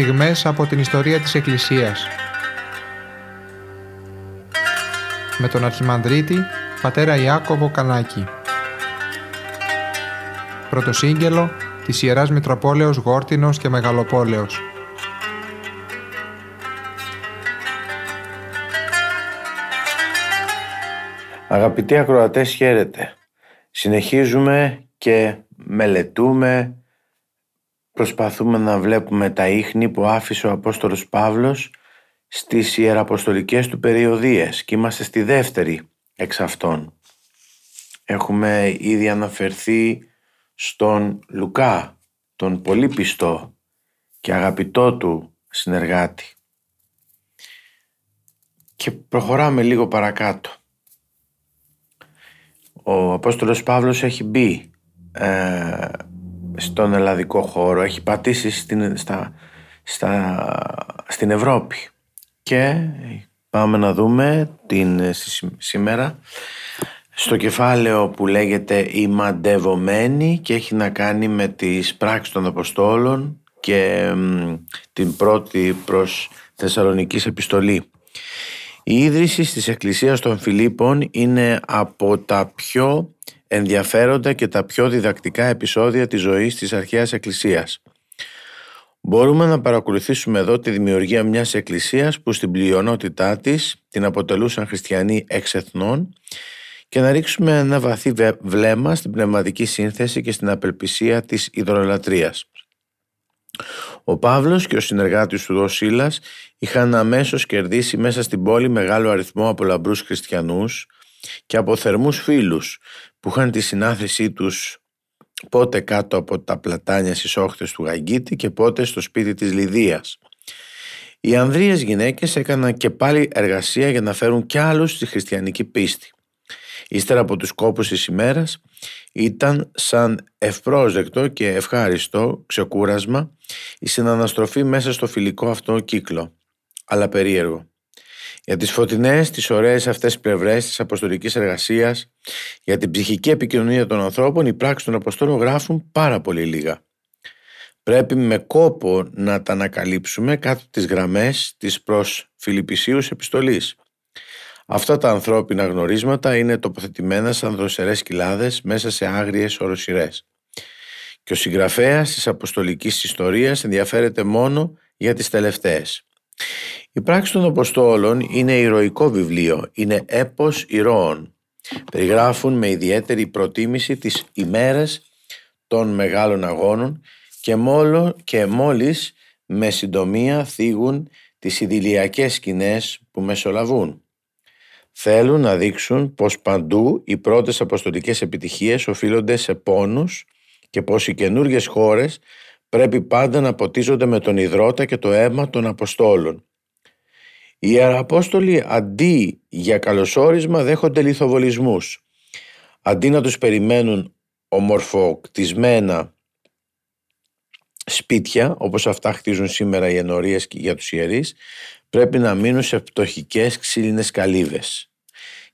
στιγμές από την ιστορία της Εκκλησίας. Με τον Αρχιμανδρίτη, πατέρα Ιάκωβο Κανάκη. Πρωτοσύγγελο της Ιεράς Μητροπόλεως Γόρτινος και Μεγαλοπόλεως. Αγαπητοί ακροατές χαίρετε. Συνεχίζουμε και μελετούμε, προσπαθούμε να βλέπουμε τα ίχνη που άφησε ο Απόστολος Παύλος στις ιεραποστολικές του περιοδίες και είμαστε στη δεύτερη εξ αυτών. Έχουμε ήδη αναφερθεί στον Λουκά, τον πολύ πιστό και αγαπητό του συνεργάτη. Και προχωράμε λίγο παρακάτω. Ο Απόστολος Παύλος έχει μπει ε, στον ελλαδικό χώρο, έχει πατήσει στην, στα, στην Ευρώπη και πάμε να δούμε την, σήμερα στο κεφάλαιο που λέγεται «Η μαντευομένη» και έχει να κάνει με τις πράξεις των Αποστόλων και την πρώτη προς Θεσσαλονικής επιστολή. Η ίδρυση της Εκκλησίας των Φιλίππων είναι από τα πιο ενδιαφέροντα και τα πιο διδακτικά επεισόδια της ζωής της αρχαίας Εκκλησίας. Μπορούμε να παρακολουθήσουμε εδώ τη δημιουργία μιας εκκλησίας που στην πλειονότητά της την αποτελούσαν χριστιανοί εξεθνών και να ρίξουμε ένα βαθύ βλέμμα στην πνευματική σύνθεση και στην απελπισία της υδρολατρείας. Ο Παύλος και ο συνεργάτης του Δοσίλας είχαν αμέσως κερδίσει μέσα στην πόλη μεγάλο αριθμό από λαμπρούς χριστιανούς και από θερμούς φίλους που είχαν τη συνάθησή τους πότε κάτω από τα πλατάνια στις όχθες του Γαγκίτη και πότε στο σπίτι της Λιδίας. Οι ανδρείες γυναίκες έκαναν και πάλι εργασία για να φέρουν κι άλλους στη χριστιανική πίστη. Ύστερα από τους κόπους της ημέρας ήταν σαν ευπρόσδεκτο και ευχάριστο ξεκούρασμα η συναναστροφή μέσα στο φιλικό αυτό κύκλο, αλλά περίεργο. Για τις φωτεινές, τις ωραίες αυτές πλευρές της αποστολικής εργασίας, για την ψυχική επικοινωνία των ανθρώπων, οι πράξεις των Αποστόλων γράφουν πάρα πολύ λίγα. Πρέπει με κόπο να τα ανακαλύψουμε κάτω τις γραμμές της προς Φιλιππισίους επιστολής. Αυτά τα ανθρώπινα γνωρίσματα είναι τοποθετημένα σαν δροσερές κοιλάδες μέσα σε άγριες οροσυρές. Και ο συγγραφέας της αποστολικής ιστορίας ενδιαφέρεται μόνο για τις τελευταίες. Η πράξη των Αποστόλων είναι ηρωικό βιβλίο, είναι έπος ηρώων. Περιγράφουν με ιδιαίτερη προτίμηση τις ημέρες των μεγάλων αγώνων και, μόλο, και μόλις με συντομία θίγουν τις ιδηλιακές σκηνές που μεσολαβούν. Θέλουν να δείξουν πως παντού οι πρώτες αποστολικές επιτυχίες οφείλονται σε πόνους και πως οι καινούργιες χώρες πρέπει πάντα να ποτίζονται με τον υδρότα και το αίμα των Αποστόλων. Οι Ιεραπόστολοι αντί για καλωσόρισμα δέχονται λιθοβολισμούς. Αντί να τους περιμένουν ομορφοκτισμένα σπίτια, όπως αυτά χτίζουν σήμερα οι ενορίες για τους ιερείς, πρέπει να μείνουν σε πτωχικές ξύλινες καλύβες.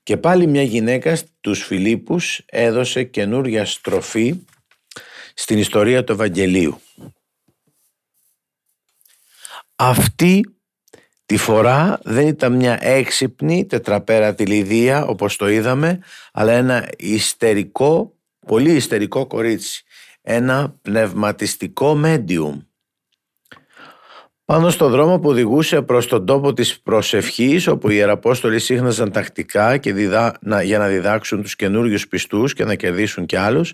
Και πάλι μια γυναίκα τους Φιλίππους έδωσε καινούρια στροφή στην ιστορία του Ευαγγελίου. Αυτή τη φορά δεν ήταν μια έξυπνη τετραπέρατη Λιδία όπως το είδαμε αλλά ένα ιστερικό, πολύ ιστερικό κορίτσι. Ένα πνευματιστικό medium πάνω στο δρόμο που οδηγούσε προς τον τόπο της προσευχής όπου οι Ιεραπόστολοι σύχναζαν τακτικά και διδά, να, για να διδάξουν τους καινούριους πιστούς και να κερδίσουν κι άλλους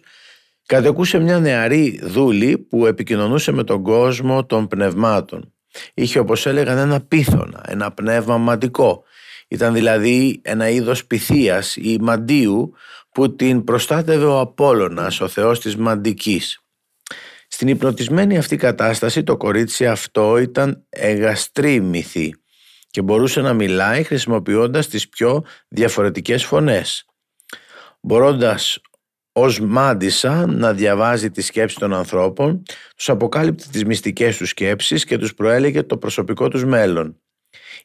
κατεκούσε μια νεαρή δούλη που επικοινωνούσε με τον κόσμο των πνευμάτων. Είχε όπως έλεγαν ένα πίθωνα, ένα πνεύμα μαντικό. Ήταν δηλαδή ένα είδος πυθίας ή μαντίου που την προστάτευε ο Απόλλωνας, ο θεός της μαντικής. Στην υπνοτισμένη αυτή κατάσταση το κορίτσι αυτό ήταν εγαστρή μυθή και μπορούσε να μιλάει χρησιμοποιώντας τις πιο διαφορετικές φωνές. Μπορώντας ως μάντισα να διαβάζει τις σκέψεις των ανθρώπων, τους αποκάλυπτε τις μυστικές τους σκέψεις και τους προέλεγε το προσωπικό τους μέλλον.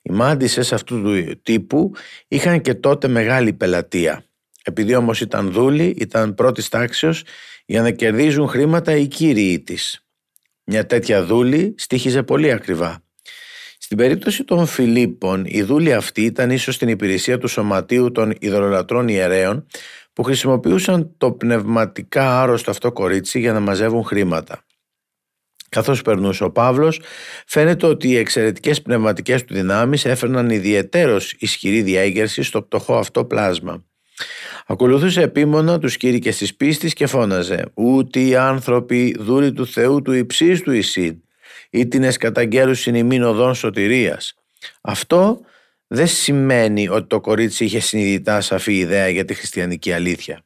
Οι μάντισες αυτού του τύπου είχαν και τότε μεγάλη πελατεία. Επειδή όμως ήταν δούλοι, ήταν πρώτης τάξεως για να κερδίζουν χρήματα οι κύριοι της. Μια τέτοια δούλη στήχιζε πολύ ακριβά. Στην περίπτωση των Φιλίππων, η δούλη αυτή ήταν ίσως στην υπηρεσία του σωματείου των ιδωλολατρών ιερέων που χρησιμοποιούσαν το πνευματικά άρρωστο αυτό κορίτσι για να μαζεύουν χρήματα. Καθώς περνούσε ο Παύλος, φαίνεται ότι οι εξαιρετικές πνευματικές του δυνάμεις έφερναν ιδιαιτέρως ισχυρή διέγερση στο πτωχό αυτό πλάσμα. Ακολουθούσε επίμονα τους κήρυκες της πίστης και φώναζε «Ούτε οι άνθρωποι δούλοι του Θεού του υψίστου εισήν, ήτινες καταγγέλους ημίν οδών σωτηρίας». Αυτό δεν σημαίνει ότι το κορίτσι είχε συνειδητά σαφή ιδέα για τη χριστιανική αλήθεια.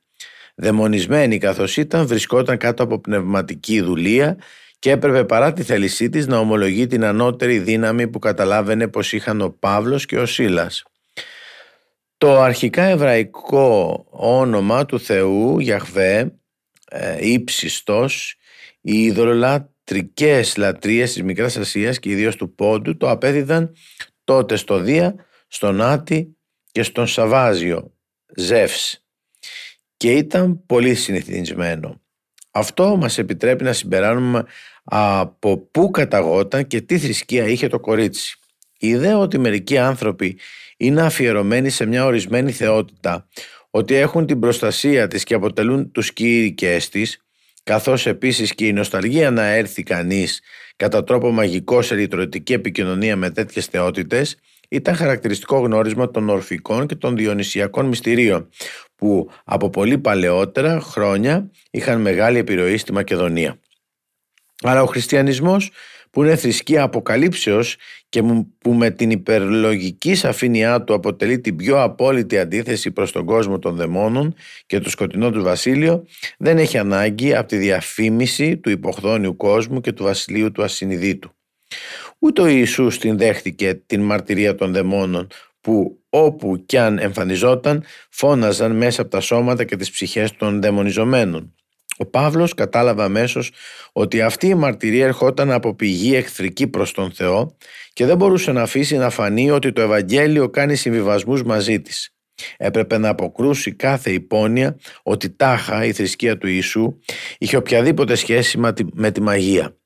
Δαιμονισμένη καθώς ήταν βρισκόταν κάτω από πνευματική δουλεία και έπρεπε παρά τη θέλησή της να ομολογεί την ανώτερη δύναμη που καταλάβαινε πως είχαν ο Παύλος και ο Σίλας. Το αρχικά εβραϊκό όνομα του Θεού, Γιαχβέ, ε, ύψιστος, οι ειδωλολατρικές λατρείες της Μικράς Ασίας και ιδίως του Πόντου το απέδιδαν τότε στο Δία, στον Άτι και στον Σαβάζιο, Ζεύς και ήταν πολύ συνηθισμένο. Αυτό μας επιτρέπει να συμπεράνουμε από πού καταγόταν και τι θρησκεία είχε το κορίτσι. Η ιδέα ότι μερικοί άνθρωποι είναι αφιερωμένοι σε μια ορισμένη θεότητα, ότι έχουν την προστασία της και αποτελούν τους κήρυκες της, καθώς επίσης και η νοσταλγία να έρθει κανείς κατά τρόπο μαγικό σε λυτρωτική επικοινωνία με τέτοιες θεότητες, ήταν χαρακτηριστικό γνώρισμα των ορφικών και των διονυσιακών μυστηρίων, που από πολύ παλαιότερα χρόνια είχαν μεγάλη επιρροή στη Μακεδονία. Αλλά ο χριστιανισμός που είναι θρησκεία αποκαλύψεως και που με την υπερλογική σαφήνειά του αποτελεί την πιο απόλυτη αντίθεση προς τον κόσμο των δαιμόνων και το σκοτεινό του βασίλειο, δεν έχει ανάγκη από τη διαφήμιση του υποχθόνιου κόσμου και του βασιλείου του ασυνειδήτου. Ούτε ο Ιησούς την δέχτηκε την μαρτυρία των δαιμόνων που όπου κι αν εμφανιζόταν φώναζαν μέσα από τα σώματα και τις ψυχές των δαιμονιζομένων. Ο Παύλος κατάλαβε αμέσως ότι αυτή η μαρτυρία ερχόταν από πηγή εχθρική προς τον Θεό και δεν μπορούσε να αφήσει να φανεί ότι το Ευαγγέλιο κάνει συμβιβασμούς μαζί της. Έπρεπε να αποκρούσει κάθε υπόνοια ότι τάχα η θρησκεία του Ιησού είχε οποιαδήποτε σχέση με τη μαγεία.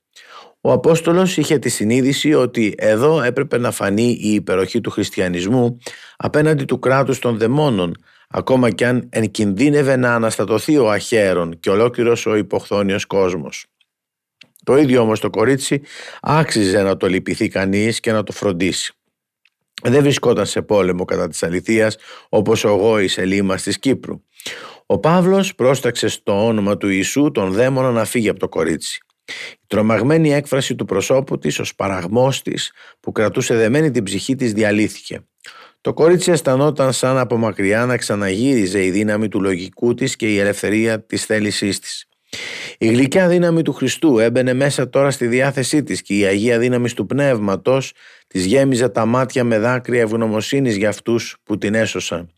Ο Απόστολος είχε τη συνείδηση ότι εδώ έπρεπε να φανεί η υπεροχή του χριστιανισμού απέναντι του κράτους των δαιμόνων, ακόμα κι αν ενκινδύνευε να αναστατωθεί ο αχαίρον και ολόκληρος ο υποχθόνιος κόσμος. Το ίδιο όμως το κορίτσι άξιζε να το λυπηθεί κανείς και να το φροντίσει. Δεν βρισκόταν σε πόλεμο κατά της αληθείας όπως ο Γόης Ελίμας της Κύπρου. Ο Παύλος πρόσταξε στο όνομα του Ιησού τον δαίμονα να φύγει από το κορίτσι. Η τρομαγμένη έκφραση του προσώπου της, ο σπαραγμός της που κρατούσε δεμένη την ψυχή της διαλύθηκε. Το κορίτσι αισθανόταν σαν από μακριά να ξαναγύριζε η δύναμη του λογικού της και η ελευθερία της θέλησής της. Η γλυκιά δύναμη του Χριστού έμπαινε μέσα τώρα στη διάθεσή της και η Αγία δύναμη του Πνεύματος της γέμιζε τα μάτια με δάκρυα ευγνωμοσύνης για αυτούς που την έσωσαν.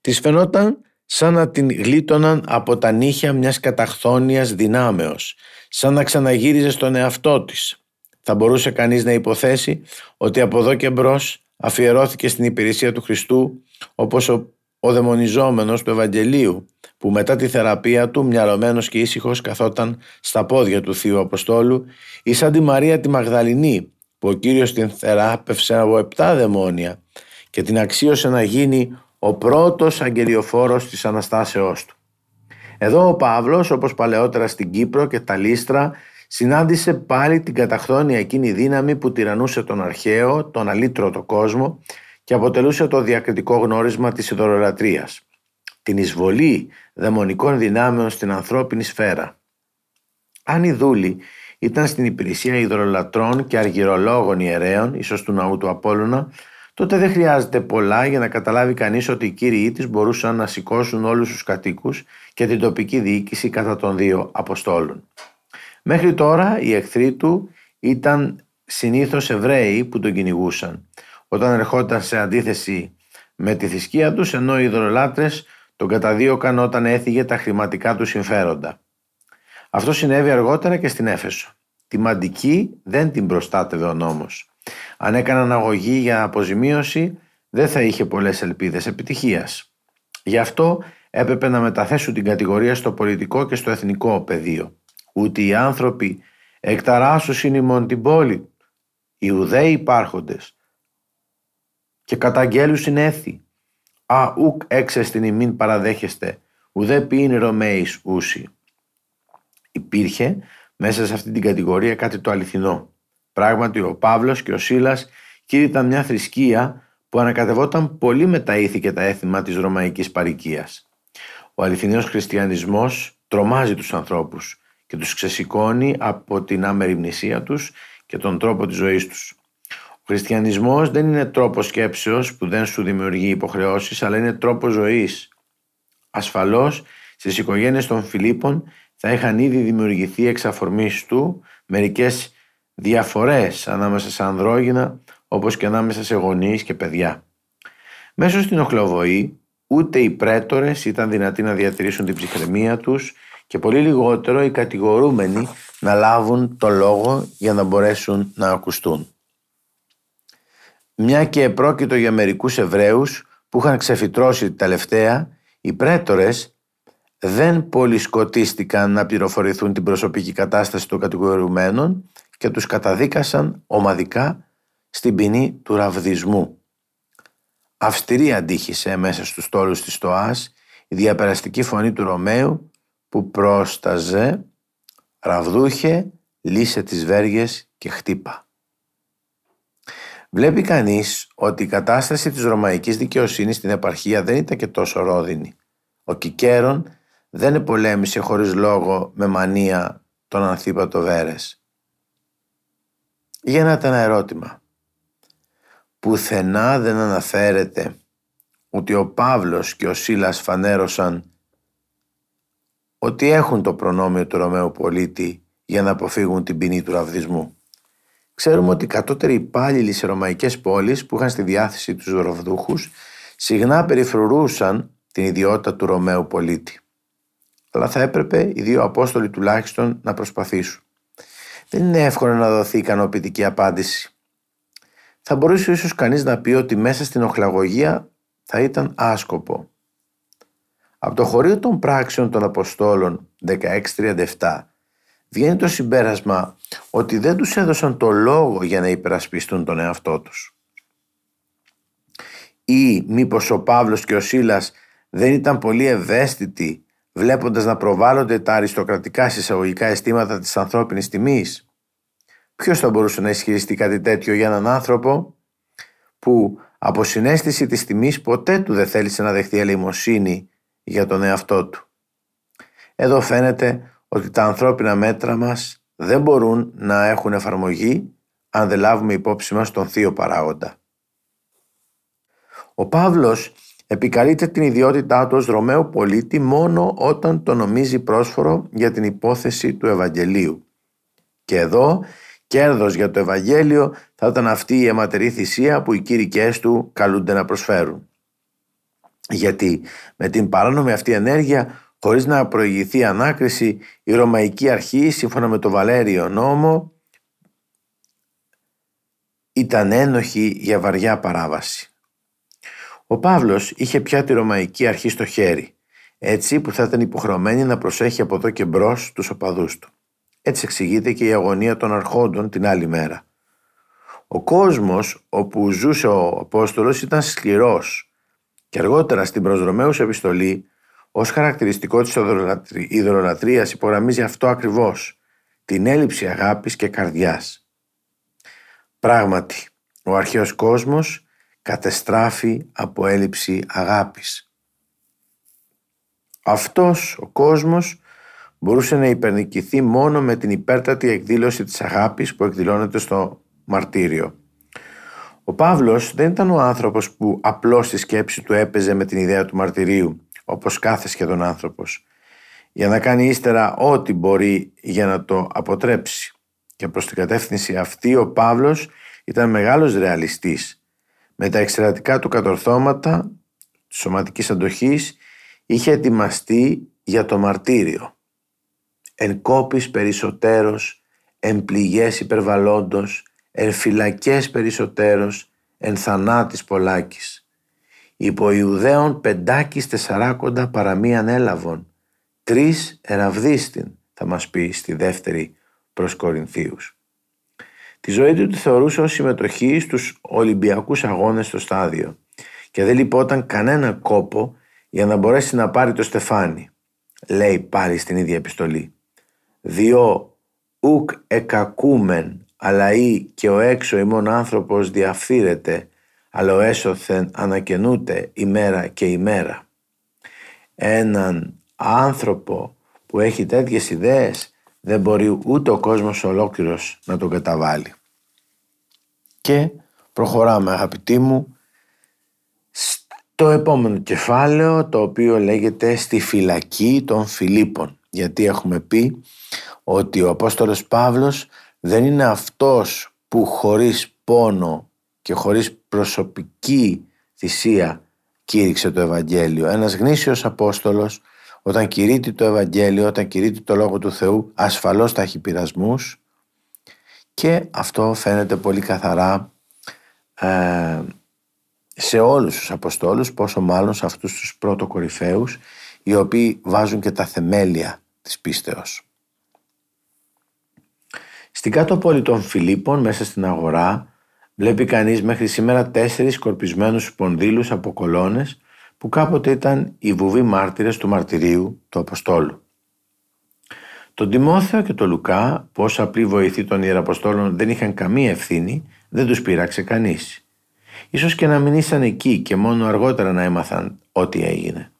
Της φαινόταν σαν να την γλίτωναν από τα νύχια μιας καταχθόνιας δυνάμεως, σαν να ξαναγύριζε στον εαυτό της. Θα μπορούσε κανείς να υποθέσει ότι από εδώ και μπρος αφιερώθηκε στην υπηρεσία του Χριστού όπως ο, ο δαιμονιζόμενος του Ευαγγελίου που μετά τη θεραπεία του μυαλωμένος και ήσυχος καθόταν στα πόδια του Θείου Αποστόλου ή σαν τη Μαρία τη Μαγδαληνή που ο Κύριος την θεράπευσε από επτά δαιμόνια και την αξίωσε να γίνει ο πρώτος αγγελιοφόρος της Αναστάσεώς του. Εδώ ο Παύλος, όπως παλαιότερα στην Κύπρο και τα Λίστρα, συνάντησε πάλι την καταχθόνια εκείνη δύναμη που τυραννούσε τον αρχαίο, τον αλήτρωτο κόσμο και αποτελούσε το διακριτικό γνώρισμα της ιδωρολατρίας. Την εισβολή δαιμονικών δυνάμεων στην ανθρώπινη σφαίρα. Αν η δούλη ήταν στην υπηρεσία ιδωρολατρών και αργυρολόγων ιερέων, ίσως του ναού του Απόλλωνα, τότε δεν χρειάζεται πολλά για να καταλάβει κανείς ότι οι κύριοι της μπορούσαν να σηκώσουν όλους τους κατοίκους και την τοπική διοίκηση κατά των δύο Αποστόλων. Μέχρι τώρα οι εχθροί του ήταν συνήθως Εβραίοι που τον κυνηγούσαν. Όταν ερχόταν σε αντίθεση με τη θρησκεία τους, ενώ οι ιδρολάτρε τον καταδίωκαν όταν έφυγε τα χρηματικά του συμφέροντα. Αυτό συνέβη αργότερα και στην Έφεσο. Τη μαντική δεν την προστάτευε ο νόμος. Αν έκαναν αγωγή για αποζημίωση, δεν θα είχε πολλές ελπίδες επιτυχίας. Γι' αυτό έπρεπε να μεταθέσουν την κατηγορία στο πολιτικό και στο εθνικό πεδίο. Ούτε οι άνθρωποι Εκταράσους είναι ημών την πόλη, οι Ιουδαίοι υπάρχοντες και καταγγέλους συνέθη. Α, ουκ έξεστην ημίν παραδέχεστε, ουδέ ποιήν Ρωμαίης ούσι. Υπήρχε μέσα σε αυτή την κατηγορία κάτι το αληθινό. Πράγματι ο Παύλος και ο Σίλας κήρυταν μια θρησκεία που ανακατευόταν πολύ με τα ήθη και τα έθιμα της ρωμαϊκής παροικίας. Ο αληθινός χριστιανισμός τρομάζει τους ανθρώπους και τους ξεσηκώνει από την αμεριμνησία τους και τον τρόπο της ζωής τους. Ο χριστιανισμός δεν είναι τρόπος σκέψεως που δεν σου δημιουργεί υποχρεώσεις, αλλά είναι τρόπος ζωής. Ασφαλώς, στις οικογένειες των Φιλίππων θα είχαν ήδη δημιουργηθεί εξ αφορμής του μερικές διαφορές ανάμεσα σε ανδρόγυνα όπως και ανάμεσα σε γονείς και παιδιά. Μέσω στην οχλοβοή ούτε οι πρέτορες ήταν δυνατοί να διατηρήσουν την ψυχραιμία τους και πολύ λιγότερο οι κατηγορούμενοι να λάβουν το λόγο για να μπορέσουν να ακουστούν. Μια και πρόκειτο για μερικούς Εβραίους που είχαν ξεφυτρώσει τελευταία, οι πρέτορες δεν πολυσκοτίστηκαν να πληροφορηθούν την προσωπική κατάσταση των κατηγορουμένων και τους καταδίκασαν ομαδικά στην ποινή του ραβδισμού. Αυστηρή αντίχησε μέσα στους τόλους της Στοάς η διαπεραστική φωνή του Ρωμαίου που πρόσταζε «Ραβδούχε, λύσε τις βέργες και χτύπα». Βλέπει κανείς ότι η κατάσταση της ρωμαϊκής δικαιοσύνης στην επαρχία δεν ήταν και τόσο ρόδινη. Ο Κικέρον δεν επολέμησε χωρίς λόγο με μανία τον Ανθίπατο Βέρες. Γίνεται ένα ερώτημα. Πουθενά δεν αναφέρεται ότι ο Παύλος και ο Σίλας φανέρωσαν ότι έχουν το προνόμιο του Ρωμαίου πολίτη για να αποφύγουν την ποινή του ραβδισμού. Ξέρουμε ότι οι κατώτεροι υπάλληλοι σε ρωμαϊκές πόλεις που είχαν στη διάθεση τους ραβδούχους συχνά περιφρουρούσαν την ιδιότητα του Ρωμαίου πολίτη. Αλλά θα έπρεπε οι δύο Απόστολοι τουλάχιστον να προσπαθήσουν. Δεν είναι εύκολο να δοθεί ικανοποιητική απάντηση. Θα μπορούσε ίσως κανείς να πει ότι μέσα στην οχλαγωγία θα ήταν άσκοπο. Από το χωρίο των πράξεων των Αποστόλων 1637 βγαίνει το συμπέρασμα ότι δεν τους έδωσαν το λόγο για να υπερασπιστούν τον εαυτό τους. Ή μήπως ο Παύλος και ο Σίλας δεν ήταν πολύ ευαίσθητοι βλέποντας να προβάλλονται τα αριστοκρατικά συσσαγωγικά αισθήματα της ανθρώπινης τιμής. Ποιος θα μπορούσε να ισχυριστεί κάτι τέτοιο για έναν άνθρωπο που από συνέστηση της τιμής ποτέ του δεν θέλησε να δεχτεί ελεημοσύνη για τον εαυτό του. Εδώ φαίνεται ότι τα ανθρώπινα μέτρα μας δεν μπορούν να έχουν εφαρμογή αν δεν λάβουμε υπόψη μας τον θείο παράγοντα. Ο Παύλος επικαλείται την ιδιότητά του ως Ρωμαίου πολίτη μόνο όταν το νομίζει πρόσφορο για την υπόθεση του Ευαγγελίου. Και εδώ κέρδος για το Ευαγγέλιο θα ήταν αυτή η αιματερή θυσία που οι κήρυκές του καλούνται να προσφέρουν. Γιατί με την παράνομη αυτή ενέργεια χωρίς να προηγηθεί ανάκριση η Ρωμαϊκή Αρχή σύμφωνα με το Βαλέριο νόμο ήταν ένοχη για βαριά παράβαση. Ο Παύλος είχε πια τη Ρωμαϊκή Αρχή στο χέρι, έτσι που θα ήταν υποχρεωμένη να προσέχει από εδώ και μπρος τους οπαδούς του. Έτσι εξηγείται και η αγωνία των αρχόντων την άλλη μέρα. Ο κόσμος όπου ζούσε ο Απόστολος ήταν σκληρός και αργότερα στην προς επιστολή ως χαρακτηριστικό της ιδωλολατρίας υπογραμμίζει αυτό ακριβώς, την έλλειψη αγάπης και καρδιάς. Πράγματι, ο αρχαίος κόσμος κατεστράφει από έλλειψη αγάπης. Αυτός ο κόσμος μπορούσε να υπερνικηθεί μόνο με την υπέρτατη εκδήλωση της αγάπης που εκδηλώνεται στο μαρτύριο. Ο Παύλος δεν ήταν ο άνθρωπος που απλώς στη σκέψη του έπαιζε με την ιδέα του μαρτυρίου, όπως κάθε σχεδόν άνθρωπος, για να κάνει ύστερα ό,τι μπορεί για να το αποτρέψει. Και προς την κατεύθυνση αυτή ο Παύλος ήταν μεγάλος ρεαλιστής. Με τα εξαιρετικά του κατορθώματα της σωματικής αντοχής είχε ετοιμαστεί για το μαρτύριο. Εν κόπης περισσότερος, εν πληγές υπερβαλλόντος, εν φυλακές περισσότερος, εν θανάτης πολλάκης. Υπό Ιουδαίων πεντάκις τεσσαράκοντα παραμίαν έλαβον, τρεις εραβδίστην, θα μας πει στη δεύτερη προς Κορινθίους. Τη ζωή του τη θεωρούσε ως συμμετοχή στους Ολυμπιακούς αγώνες στο στάδιο και δεν λυπόταν κανένα κόπο για να μπορέσει να πάρει το στεφάνι. Λέει πάλι στην ίδια επιστολή. Διό ουκ εκακούμεν αλλά ή και ο έξω ημών άνθρωπος διαφθείρεται αλλά ο έσωθεν ανακαινούται ημέρα και ημέρα. Έναν άνθρωπο που έχει τέτοιες ιδέες δεν μπορεί ούτε ο κόσμος ολόκληρος να τον καταβάλει. Και προχωράμε αγαπητοί μου στο επόμενο κεφάλαιο το οποίο λέγεται στη φυλακή των Φιλίππων γιατί έχουμε πει ότι ο Απόστολος Παύλος δεν είναι αυτός που χωρίς πόνο και χωρίς προσωπική θυσία κήρυξε το Ευαγγέλιο. Ένας γνήσιος Απόστολος όταν κηρύττει το Ευαγγέλιο, όταν κηρύττει το Λόγο του Θεού ασφαλώς θα έχει πειρασμούς και αυτό φαίνεται πολύ καθαρά ε, σε όλους τους Αποστόλους πόσο μάλλον σε αυτούς τους πρώτο κορυφαίους οι οποίοι βάζουν και τα θεμέλια της πίστεως. Στην κάτω πόλη των Φιλίππων μέσα στην αγορά βλέπει κανείς μέχρι σήμερα τέσσερις σκορπισμένους σπονδύλους από κολόνες που κάποτε ήταν οι βουβοί μάρτυρες του μαρτυρίου του Αποστόλου. Τον Τιμόθεο και τον Λουκά, που ως απλοί βοηθοί των Ιεραποστόλων δεν είχαν καμία ευθύνη, δεν τους πείραξε κανείς. Ίσως και να μην ήσαν εκεί και μόνο αργότερα να έμαθαν ό,τι έγινε.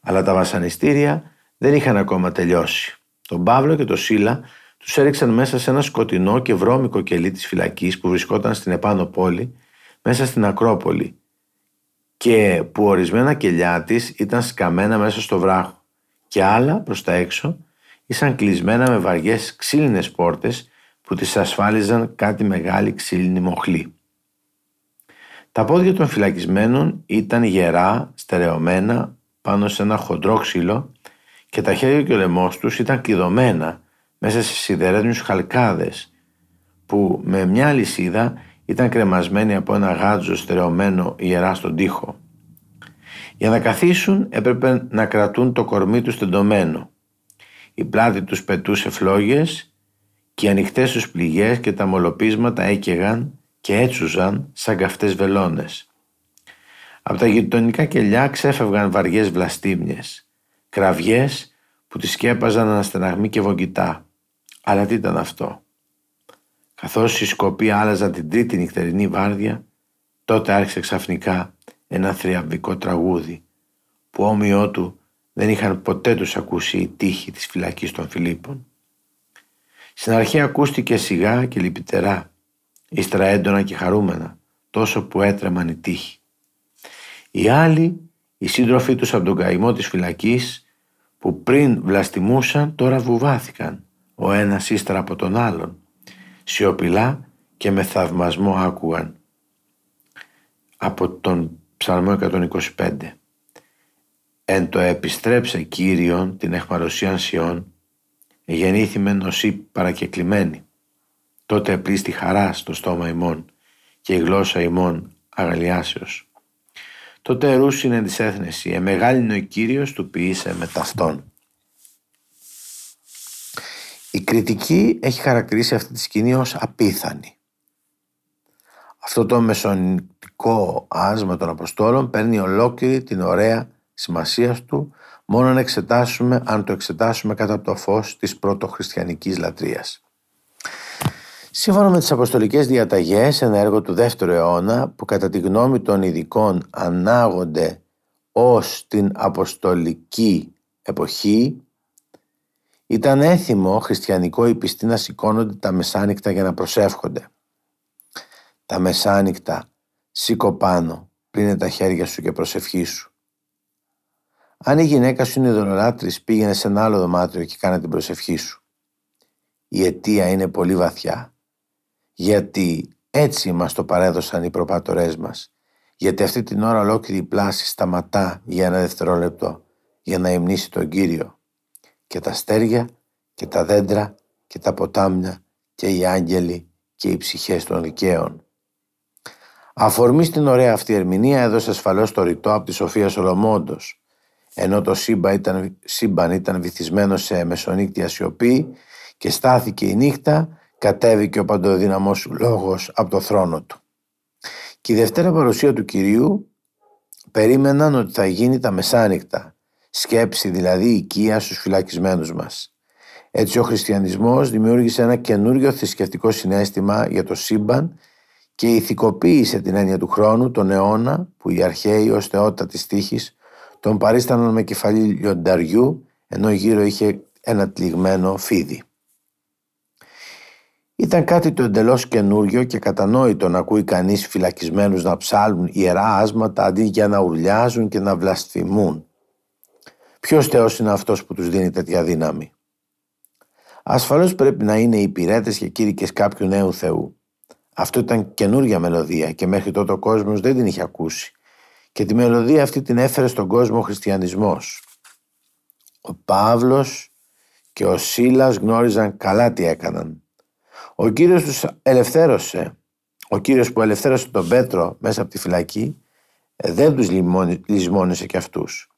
Αλλά τα βασανιστήρια δεν είχαν ακόμα τελειώσει. Τον Παύλο και τον Σίλα τους έριξαν μέσα σε ένα σκοτεινό και βρώμικο κελί της φυλακής που βρισκόταν στην επάνω πόλη, μέσα στην Ακρόπολη και που ορισμένα κελιά της ήταν σκαμμένα μέσα στο βράχο και άλλα προς τα έξω ήσαν κλεισμένα με βαριές ξύλινες πόρτες που τις ασφάλιζαν κάτι μεγάλη ξύλινη μοχλή. Τα πόδια των φυλακισμένων ήταν γερά, στερεωμένα πάνω σε ένα χοντρό ξύλο και τα χέρια και ο λαιμός τους ήταν κλειδωμένα μέσα σε σιδερένιους χαλκάδες που με μια λυσίδα ήταν κρεμασμένοι από ένα γάτζο στερεωμένο ιερά στον τοίχο. Για να καθίσουν έπρεπε να κρατούν το κορμί τους τεντωμένο. Η πλάτη τους πετούσε φλόγες και οι ανοιχτές τους πληγές και τα μολοπίσματα έκαιγαν και έτσουζαν σαν καυτές βελόνες. Από τα γειτονικά κελιά ξέφευγαν βαριές βλαστήμιες, κραυγές που τις σκέπαζαν αναστεναγμή και βογγητά. Αλλά τι ήταν αυτό; Καθώς οι σκοποί άλλαζαν την τρίτη νυχτερινή βάρδια, τότε άρχισε ξαφνικά ένα θριαμβικό τραγούδι που όμοιό του δεν είχαν ποτέ τους ακούσει οι τύχοι της φυλακής των Φιλίππων. Στην αρχή ακούστηκε σιγά και λυπητερά, ύστερα έντονα και χαρούμενα, τόσο που έτρεμαν οι τύχοι. Οι άλλοι, οι σύντροφοί τους από τον καημό της φυλακής, που πριν βλαστημούσαν, τώρα βουβάθηκαν, ο ένας ύστερα από τον άλλον. Σιωπηλά και με θαυμασμό άκουγαν από τον Ψαλμό 125 «Εν το επιστρέψε Κύριον την εχμαρωσίαν Σιών, γεννήθημε νοσή παρακεκλημένη. Τότε επλήστη χαρά στο στόμα ημών και η γλώσσα ημών αγαλιάσεως. Τότε ερούσινε της έθνεση, εμεγάλινε ο Κύριος του ποιήσε με ταυτόν. Η κριτική έχει χαρακτηρίσει αυτή τη σκηνή ως απίθανη. Αυτό το μεσονικό άσμα των Αποστόλων παίρνει ολόκληρη την ωραία σημασία του μόνο να εξετάσουμε, αν το εξετάσουμε κατά από το φως της πρωτοχριστιανικής λατρείας. Σύμφωνα με τις αποστολικές διαταγές, ένα έργο του δεύτερου αιώνα που κατά τη γνώμη των ειδικών ανάγονται ως την αποστολική εποχή, ήταν έθιμο χριστιανικό οι πιστοί να σηκώνονται τα μεσάνυχτα για να προσεύχονται. Τα μεσάνυχτα σήκω πάνω, πλύνε τα χέρια σου και προσευχή σου. Αν η γυναίκα σου είναι δωρολάτρης, πήγαινε σε ένα άλλο δωμάτιο και κάνε την προσευχή σου. Η αιτία είναι πολύ βαθιά. Γιατί έτσι μας το παρέδωσαν οι προπάτορές μας. Γιατί αυτή την ώρα ολόκληρη η πλάση σταματά για ένα δευτερόλεπτο για να υμνήσει τον Κύριο. Και τα αστέρια και τα δέντρα και τα ποτάμια και οι άγγελοι και οι ψυχές των δικαίων. Αφορμή στην ωραία αυτή ερμηνεία έδωσε ασφαλώς το ρητό από τη Σοφία Σολομόντος ενώ το σύμπαν ήταν, σύμπαν ήταν βυθισμένος σε μεσονύκτια σιωπή και στάθηκε η νύχτα, κατέβηκε ο παντοδύναμός σου λόγος από το θρόνο του. Και η Δευτέρα παρουσία του Κυρίου περίμεναν ότι θα γίνει τα μεσάνυχτα, σκέψη δηλαδή οικία στους φυλακισμένους μας. Έτσι ο χριστιανισμός δημιούργησε ένα καινούριο θρησκευτικό συνέστημα για το σύμπαν και ηθικοποίησε την έννοια του χρόνου, τον αιώνα που οι αρχαίοι ως θεότητα της τύχης τον παρίσταναν με κεφαλή λιονταριού ενώ γύρω είχε ένα τλιγμένο φίδι. Ήταν κάτι το εντελώς καινούριο και κατανόητο να ακούει κανείς φυλακισμένους να ψάλουν ιερά άσματα αντί για να ουρλιάζουν και να βλασφημούν. Ποιος Θεός είναι αυτός που τους δίνει τέτοια δύναμη; Ασφαλώς πρέπει να είναι οι υπηρέτες και κήρυκες κάποιου νέου Θεού. Αυτό ήταν καινούρια μελωδία και μέχρι τότε ο κόσμος δεν την είχε ακούσει. Και τη μελωδία αυτή την έφερε στον κόσμο ο χριστιανισμός. Ο Παύλος και ο Σίλας γνώριζαν καλά τι έκαναν. Ο Κύριος τους ελευθέρωσε. Ο Κύριος που ελευθέρωσε τον Πέτρο μέσα από τη φυλακή ε, δεν τους λησμόνισε κι αυτούς.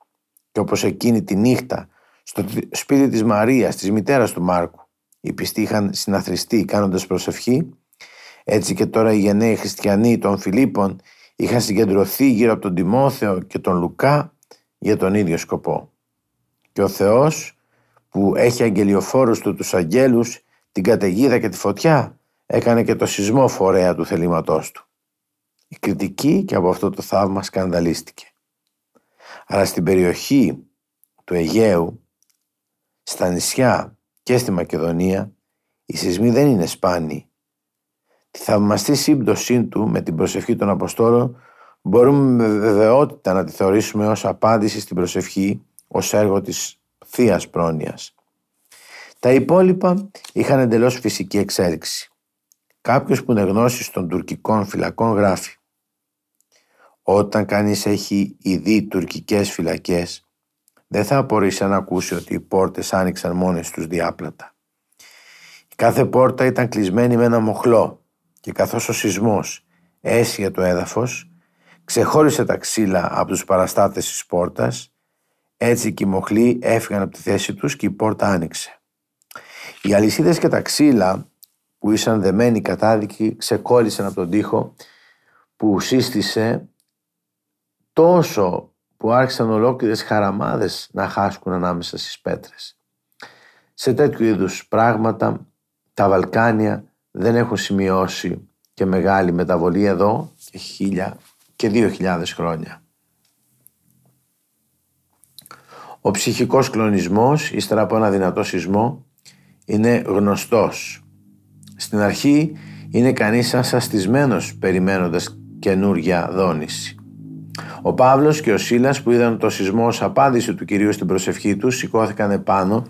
Και όπως εκείνη τη νύχτα στο σπίτι της Μαρίας, της μητέρας του Μάρκου, οι πιστοί είχαν συναθριστεί κάνοντας προσευχή, έτσι και τώρα οι γενναίοι χριστιανοί των Φιλίππων είχαν συγκεντρωθεί γύρω από τον Τιμόθεο και τον Λουκά για τον ίδιο σκοπό. Και ο Θεός που έχει αγγελιοφόρους του τους αγγέλους την καταιγίδα και τη φωτιά έκανε και το σεισμό φορέα του θελήματός του. Η κριτική και από αυτό το θαύμα σκανδαλίστηκε. Αλλά στην περιοχή του Αιγαίου, στα νησιά και στη Μακεδονία, οι σεισμοί δεν είναι σπάνιοι. Τη θαυμαστή σύμπτωσή του με την προσευχή των Αποστόλων μπορούμε με βεβαιότητα να τη θεωρήσουμε ως απάντηση στην προσευχή, ως έργο της θείας Πρόνοιας. Τα υπόλοιπα είχαν εντελώς φυσική εξέλιξη. Κάποιος που είναι γνώσης των τουρκικών φυλακών γράφει «Όταν κανείς έχει ειδεί τουρκικές φυλακές, δεν θα απορρίσει να ακούσει ότι οι πόρτες άνοιξαν μόνες τους διάπλατα. Η κάθε πόρτα ήταν κλεισμένη με ένα μοχλό και καθώς ο σεισμός έσυγε το έδαφος, ξεχώρισε τα ξύλα από τους παραστάτες της πόρτας, έτσι και οι μοχλοί έφυγαν από τη θέση τους και η πόρτα άνοιξε. Οι αλυσίδες και τα ξύλα που ήσαν δεμένοι κατάδικοι ξεκόλλησαν από τον τοίχο που σύστησε τόσο που άρχισαν ολόκληρες χαραμάδες να χάσκουν ανάμεσα στις πέτρες. Σε τέτοιου είδους πράγματα τα Βαλκάνια δεν έχουν σημειώσει και μεγάλη μεταβολή εδώ και χίλια και δύο χιλιάδες χρόνια. Ο ψυχικός κλονισμός, ύστερα από ένα δυνατό σεισμό, είναι γνωστός. Στην αρχή είναι κανείς σαν σαστισμένος περιμένοντας καινούργια δόνηση. Ο Παύλος και ο Σίλας που είδαν το σεισμό ως απάντηση του Κυρίου στην προσευχή τους σηκώθηκαν επάνω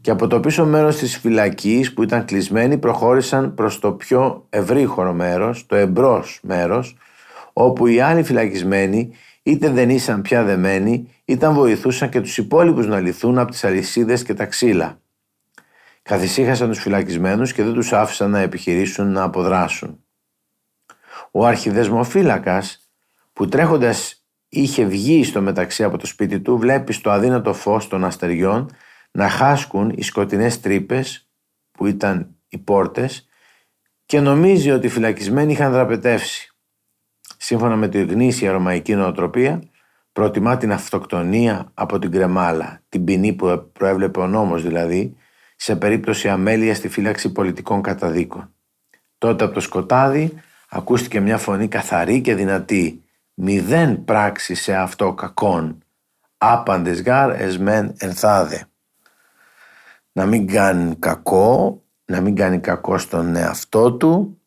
και από το πίσω μέρος της φυλακής που ήταν κλεισμένη προχώρησαν προς το πιο ευρύχωρο μέρος, το εμπρός μέρος, όπου οι άλλοι φυλακισμένοι είτε δεν ήσαν πια δεμένοι, ήταν βοηθούσαν και τους υπόλοιπους να λυθούν από τις αλυσίδες και τα ξύλα. Καθησύχασαν τους φυλακισμένους και δεν τους άφησαν να επιχειρήσουν να αποδράσουν. Ο αρχιδεσμοφύλακας που τρέχοντας είχε βγει στο μεταξύ από το σπίτι του βλέπει στο αδύνατο φως των αστεριών να χάσκουν οι σκοτεινές τρύπες που ήταν οι πόρτες και νομίζει ότι οι φυλακισμένοι είχαν δραπετεύσει. Σύμφωνα με τη γνήσια ρωμαϊκή νοοτροπία, προτιμά την αυτοκτονία από την κρεμάλα, την ποινή που προέβλεπε ο νόμος δηλαδή, σε περίπτωση αμέλεια στη φύλαξη πολιτικών καταδίκων. Τότε από το σκοτάδι ακούστηκε μια φωνή καθαρή και δυνατή «Μηδέν πράξη σε αυτό κακόν, άπαντες γάρ εσμέν ενθάδε». Να μην κάνει κακό, να μην κάνει κακό στον εαυτό του,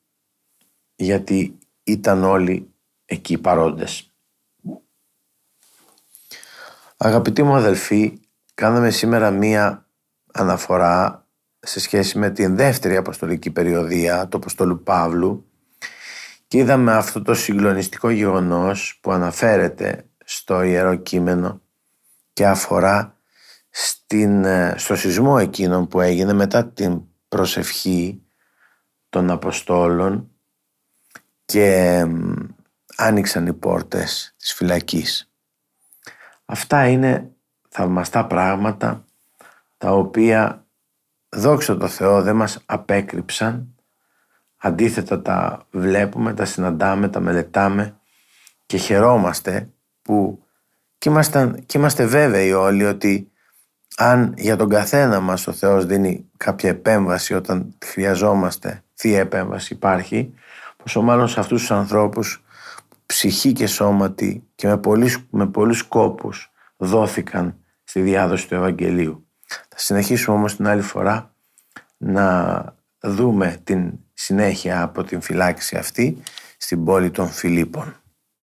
γιατί ήταν όλοι εκεί παρόντες. Αγαπητοί μου αδελφοί, κάναμε σήμερα μία αναφορά σε σχέση με την δεύτερη αποστολική περιοδία του Αποστολού Παύλου και είδαμε αυτό το συγκλονιστικό γεγονός που αναφέρεται στο Ιερό Κείμενο και αφορά στην, ε, στο σεισμό εκείνον που έγινε μετά την προσευχή των Αποστόλων και άνοιξαν οι πόρτες της φυλακής. Αυτά είναι θαυμαστά πράγματα τα οποία δόξα τω Θεώ δεν μας απέκρυψαν αντίθετα τα βλέπουμε, τα συναντάμε, τα μελετάμε και χαιρόμαστε που και είμαστε, και είμαστε βέβαιοι όλοι ότι αν για τον καθένα μας ο Θεός δίνει κάποια επέμβαση όταν χρειαζόμαστε, θεία επέμβαση υπάρχει, πόσο μάλλον σε αυτούς τους ανθρώπους ψυχή και σώματι και με πολλούς, με πολλούς σκόπους δόθηκαν στη διάδοση του Ευαγγελίου. Θα συνεχίσουμε όμως την άλλη φορά να δούμε την συνέχεια από την φυλάξη αυτή στην πόλη των Φιλίππων.